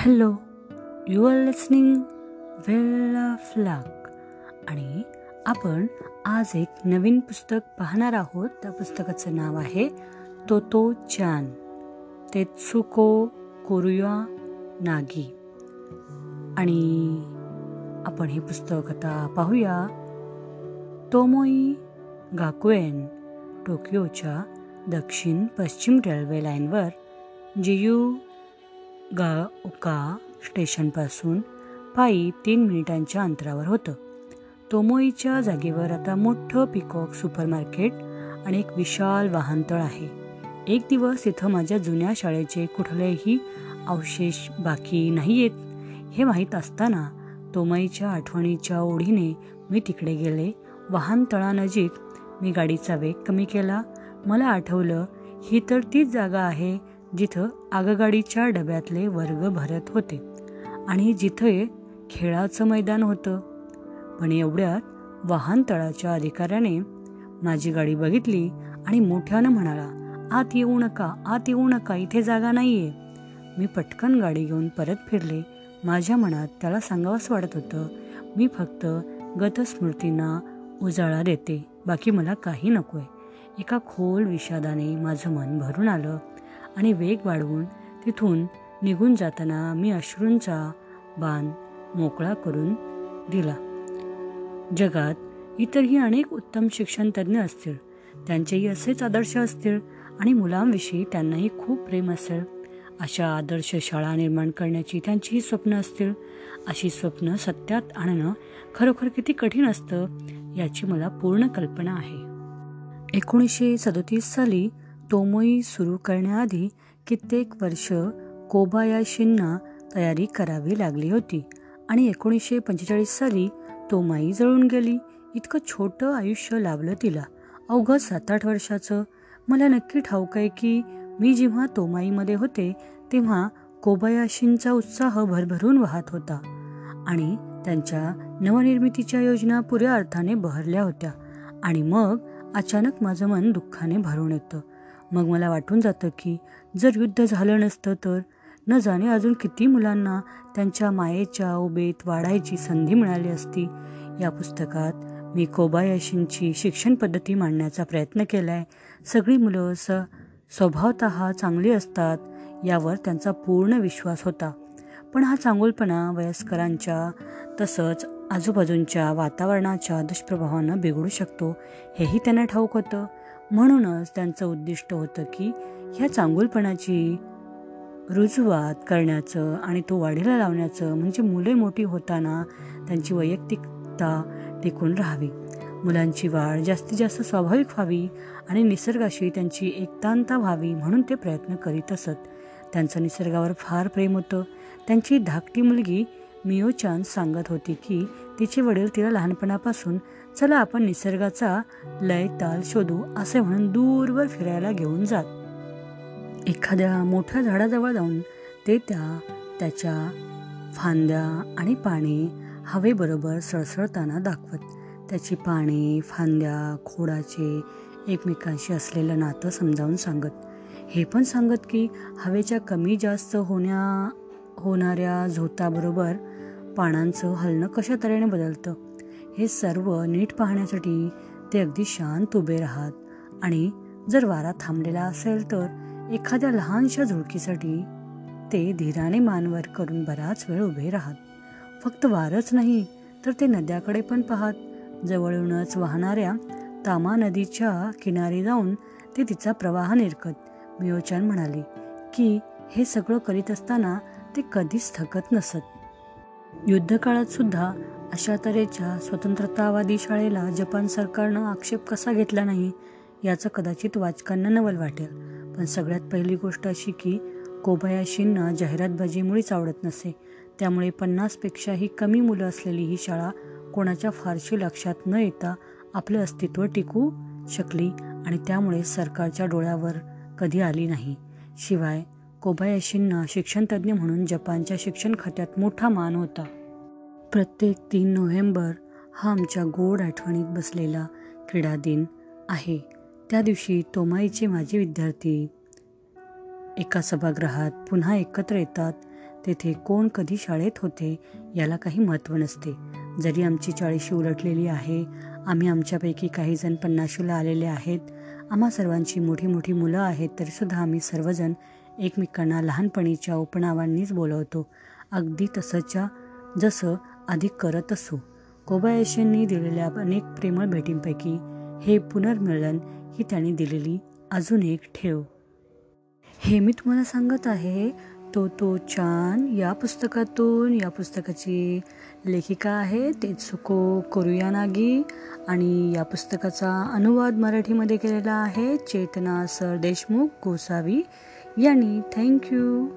Hello you are listening well of luck. आणि आपण आज एक नवीन पुस्तक पाहणार आहोत. त्या पुस्तकाचं नाव आहे तोतो चान तेत्सुको कोरुया नागी. आणि आपण हे पुस्तक आता पाहूया. तोमोई गाकुएन टोकियोच्या दक्षिण पश्चिम रेल्वे लाईनवर जियू गा उका स्टेशनपासून पायी तीन मिनिटांच्या अंतरावर होतं. तोमोईच्या जागेवर आता मोठं पिकॉक सुपर मार्केट आणि एक विशाल वाहनतळ आहे. एक दिवस इथं माझ्या जुन्या शाळेचे कुठलेही अवशेष बाकी नाही आहेत हे माहीत असताना तोमईच्या आठवणीच्या ओढीने मी तिकडे गेले. वाहनतळानजीक मी गाडीचा वेग कमी केला. मला आठवलं ही तर तीच जागा आहे जिथं आगगाडीच्या डब्यातले वर्ग भरत होते. आणि जिथे खेळाचं मैदान होतं. पण एवढ्यात वाहनतळाच्या अधिकाऱ्याने माझी गाडी बघितली आणि मोठ्यानं म्हणाला आत येऊ नका आत येऊ नका इथे जागा नाही आहे मी पटकन गाडी घेऊन परत फिरले. माझ्या मनात त्याला सांगावंच वाटत होतं मी फक्त गतस्मृतींना उजाळा देते बाकी मला काही नकोय. एका खोल विषादाने माझं मन भरून आलं. आणि वेग वाढवून तिथून निघून जाताना मी अश्रूंचा बाण मोकळा करून दिला. जगात इतरही अनेक उत्तम शिक्षणतज्ज्ञ असतील. त्यांचेही असेच आदर्श असतील आणि मुलांविषयी त्यांनाही खूप प्रेम असेल. अशा आदर्श शाळा निर्माण करण्याची त्यांचीही स्वप्न असतील. अशी स्वप्न सत्यात आणणं खरोखर किती कठीण असतं याची मला पूर्ण कल्पना आहे. एकोणीसशे सदोतीस साली तोमोई सुरू करण्याआधी कित्येक वर्ष कोबायाशींना तयारी करावी लागली होती आणि एकोणीसशे पंचेचाळीस साली तोमाई जळून गेली. इतकं छोटं आयुष्य लाभलं तिला. अवघं सात आठ वर्षाचं. मला नक्की ठाऊक आहे की मी जेव्हा तोमाईमध्ये होते तेव्हा कोबायाशींचा उत्साह भरभरून वाहत होता आणि त्यांच्या नवनिर्मितीच्या योजना पुऱ्या अर्थाने बहरल्या होत्या आणि मग अचानक माझं मन दुःखाने भरून येतं. मग मला वाटून जातं की जर युद्ध झालं नसतं तर न जाणे अजून किती मुलांना त्यांच्या मायेच्या ओबेत वाढायची संधी मिळाली असती. या पुस्तकात मी कोबायाशींची शिक्षण पद्धती मांडण्याचा प्रयत्न केला आहे सगळी मुलं स स्वभावत चांगली असतात यावर त्यांचा पूर्ण विश्वास होता. पण हा चांगुलपणा वयस्करांच्या तसंच आजूबाजूंच्या वातावरणाच्या दुष्प्रभावानं बिघडू शकतो हेही त्यांना ठाऊक होतं. म्हणूनच त्यांचं उद्दिष्ट होतं की ह्या चांगुलपणाची रुजुवात करण्याचं आणि तो वाढीला लावण्याचं म्हणजे मुले मोठी होताना त्यांची वैयक्तिकता टिकून राहावी. मुलांची वाढ जास्तीत जास्त स्वाभाविक व्हावी आणि निसर्गाशी त्यांची एकतांता व्हावी म्हणून ते प्रयत्न करीत असत. त्यांचं निसर्गावर फार प्रेम होतं. त्यांची धाकटी मुलगी मिओचान सांगत होती की तिचे वडील तिला लहानपणापासून चला आपण निसर्गाचा लय ताल शोधू असे म्हणून दूरवर फिरायला घेऊन जात. एखाद्या मोठ्या झाडाजवळ जाऊन ते त्या त्याच्या फांद्या आणि पाणी हवेबरोबर सळसळताना दाखवत. त्याची पाने फांद्या खोडाचे एकमेकांशी असलेलं नातं समजावून सांगत. हे पण सांगत की हवेच्या कमी जास्त होण्या होणाऱ्या झोताबरोबर पानांचं हलणं कशा तऱ्हेने बदलतं? हे सर्व नीट पाहण्यासाठी ते अगदी शांत उभे राहत आणि जर वारा थांबलेला असेल तर एखाद्या लहानशा झुळकीसाठी ते धीराने मानवर करून बराच वेळ उभे राहत. फक्त वारच नाही तर ते नद्याकडे पण पाहत. जवळूनच वाहणाऱ्या तामा नदीच्या किनारी जाऊन ते तिचा प्रवाह निरकत मियोचान म्हणाले की हे सगळं करीत असताना ते कधीच थकत नसत. युद्धकाळात सुद्धा अशा तऱ्हेच्या स्वतंत्रतावादी शाळेला जपान सरकारनं आक्षेप कसा घेतला नाही याचं कदाचित वाचकांना नवल वाटेल. पण सगळ्यात पहिली गोष्ट अशी की कोबायाशींना जाहिरातबाजीमुळेच आवडत नसे. त्यामुळे पन्नासपेक्षाही कमी मुलं असलेली ही शाळा कोणाच्या फारशी लक्षात न येता आपलं अस्तित्व टिकू शकली आणि त्यामुळे सरकारच्या डोळ्यावर कधी आली नाही. शिवाय कोबायाशींना शिक्षणतज्ज्ञ म्हणून जपानच्या शिक्षण खात्यात मोठा मान होता. प्रत्येक तीन नोव्हेंबर हा आमच्या गोड आठवणीत बसलेला क्रीडा दिन आहे. त्या दिवशी तोमाईचे माजी विद्यार्थी एका सभागृहात पुन्हा एकत्र येतात. तेथे कोण कधी शाळेत होते याला काही महत्त्व नसते. जरी आमची चाळीशी उलटलेली आहे आम्ही आमच्यापैकी काही जण पन्नाशीला आलेले आहेत. आम्हा सर्वांची मोठी मोठी मुलं आहेत तरीसुद्धा आम्ही सर्वजण एकमेकांना लहानपणीच्या उपनावांनीच बोलवतो. अगदी तसंच्या जसं अधिक करत असू. कोबायशींनी दिलेल्या अनेक प्रेमळ भेटींपैकी हे पुनर्मिलन ही त्यांनी दिलेली अजून एक ठेव. हे मी तुम्हाला सांगत आहे तो तो चान या पुस्तकातून या पुस्तकाची लेखिका आहे तेचुको कोरुया नागी आणि या पुस्तकाचा अनुवाद मराठीमध्ये केलेला आहे चेतना सर देशमुख गोसावी. यांनी थँक्यू